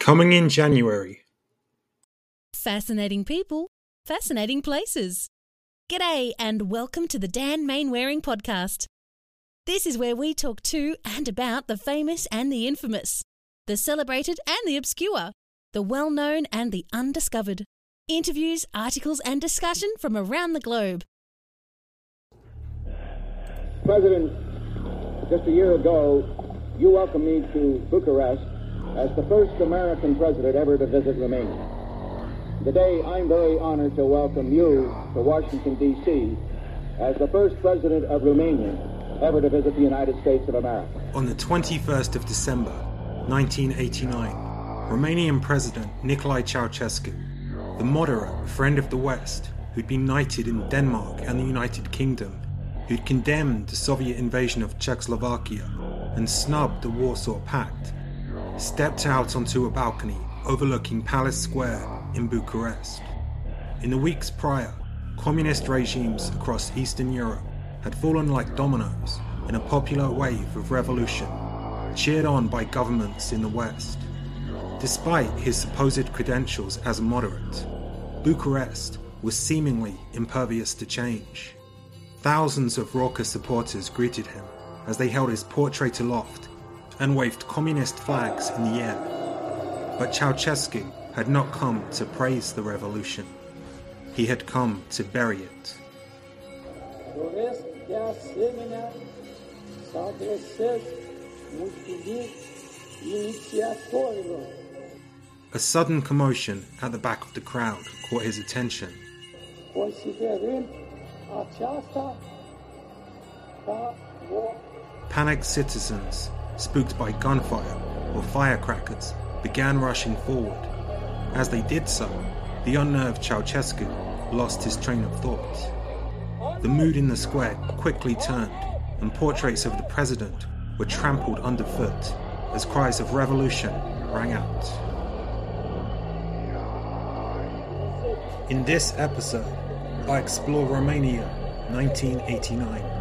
Coming in January. Fascinating people, fascinating places. G'day and welcome to the Dan Mainwaring podcast. This is where we talk to and about the famous and the infamous, the celebrated and the obscure, the well known and the undiscovered. Interviews, articles, and discussion from around the globe. President, just a year ago, you welcomed me to Bucharest as the first American president ever to visit Romania. Today, I'm very honored to welcome you to Washington, D.C. as the first president of Romania ever to visit the United States of America. On the 21st of December, 1989, Romanian President Nicolae Ceausescu, the moderate friend of the West, who'd been knighted in Denmark and the United Kingdom, who'd condemned the Soviet invasion of Czechoslovakia and snubbed the Warsaw Pact, stepped out onto a balcony overlooking Palace Square in Bucharest. In the weeks prior, communist regimes across Eastern Europe had fallen like dominoes in a popular wave of revolution, cheered on by governments in the West. Despite his supposed credentials as a moderate, Bucharest was seemingly impervious to change. Thousands of raucous supporters greeted him as they held his portrait aloft and waved communist flags in the air. But Ceausescu had not come to praise the revolution. He had come to bury it. A sudden commotion at the back of the crowd caught his attention. Panicked citizens, spooked by gunfire or firecrackers, began rushing forward. As they did so, the unnerved Ceausescu lost his train of thought. The mood in the square quickly turned, and portraits of the president were trampled underfoot as cries of revolution rang out. In this episode, I explore Romania 1989.